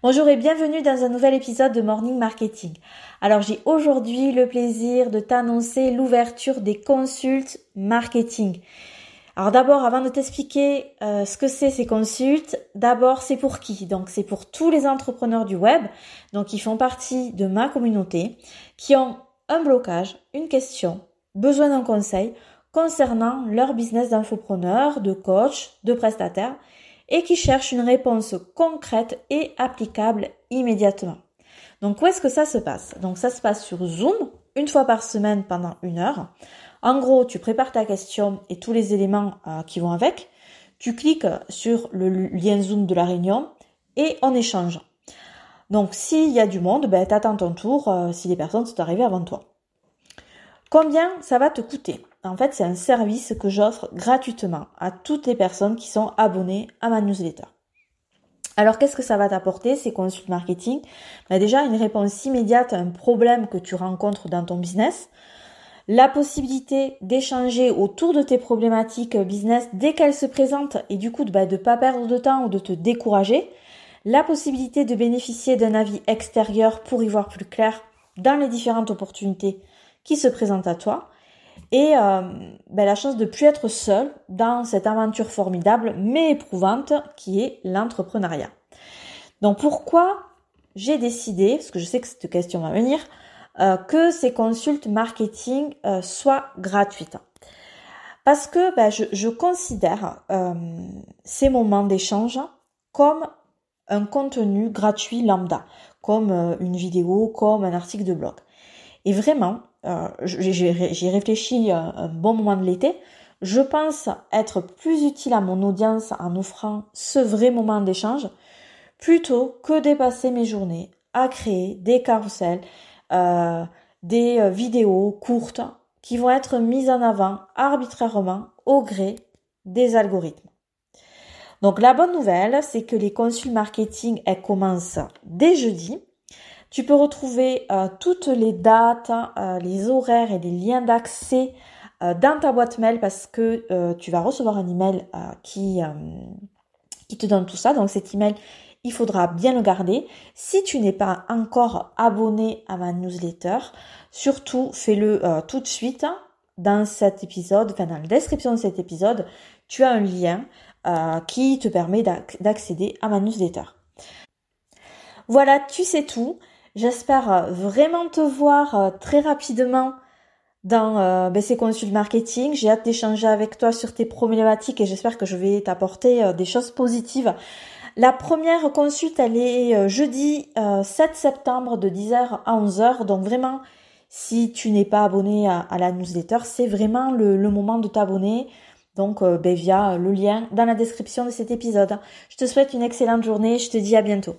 Bonjour et bienvenue dans un nouvel épisode de Morning Marketing. Alors j'ai aujourd'hui le plaisir de t'annoncer l'ouverture des consultes marketing. Alors d'abord, avant de t'expliquer euh, ce que c'est ces consultes, d'abord c'est pour qui? Donc c'est pour tous les entrepreneurs du web, donc qui font partie de ma communauté, qui ont un blocage, une question, besoin d'un conseil concernant leur business d'infopreneur, de coach, de prestataire et qui cherchent une réponse concrète et applicable immédiatement. Donc où est-ce que ça se passe? Donc ça se passe sur Zoom, une fois par semaine pendant une heure. En gros, tu prépares ta question et tous les éléments euh, qui vont avec. Tu cliques sur le lien Zoom de la réunion et on échange. Donc s'il y a du monde, ben, attends ton tour euh, si les personnes sont arrivées avant toi. Combien ça va te coûter? En fait, c'est un service que j'offre gratuitement à toutes les personnes qui sont abonnées à ma newsletter. Alors qu'est-ce que ça va t'apporter ces consultes marketing? Bah, Déjà une réponse immédiate à un problème que tu rencontres dans ton business, la possibilité d'échanger autour de tes problématiques business dès qu'elles se présentent et du coup de ne bah, pas perdre de temps ou de te décourager, la possibilité de bénéficier d'un avis extérieur pour y voir plus clair dans les différentes opportunités qui se présente à toi et euh, ben, la chance de plus être seul dans cette aventure formidable mais éprouvante qui est l'entrepreneuriat. Donc pourquoi j'ai décidé, parce que je sais que cette question va venir, euh, que ces consultes marketing euh, soient gratuites. Parce que ben, je, je, considère ces moments d'échange comme un contenu gratuit lambda, comme une vidéo, comme un article de blog. Et vraiment, euh, j'ai réfléchi euh, un bon moment de l'été, je pense être plus utile à mon audience en offrant ce vrai moment d'échange plutôt que dépasser mes journées à créer des carousels, euh, des vidéos courtes qui vont être mises en avant arbitrairement au gré des algorithmes. Donc la bonne nouvelle, c'est que les consultes marketing, elles commencent dès jeudi. Tu peux retrouver euh, toutes les dates, euh, les horaires et les liens d'accès euh, dans ta boîte mail parce que tu vas recevoir un email qui, qui te donne tout ça. Donc cet email, il faudra bien le garder. Si tu n'es pas encore abonné à ma newsletter, surtout fais-le tout de suite. Dans cet épisode, enfin dans la description de cet épisode, tu as un lien qui te permet d'accéder à ma newsletter. Voilà, tu sais tout. J'espère euh, vraiment te voir euh, très rapidement dans euh, ben, ces consultes marketing. J'ai hâte d'échanger avec toi sur tes problématiques et j'espère que je vais t'apporter des choses positives. La première consulte, elle est jeudi 7 septembre de 10h à 11h. Donc vraiment, si tu n'es pas abonné à, la newsletter, c'est vraiment le, moment de t'abonner. Donc ben, via le lien dans la description de cet épisode. Je te souhaite une excellente journée. Je te dis à bientôt.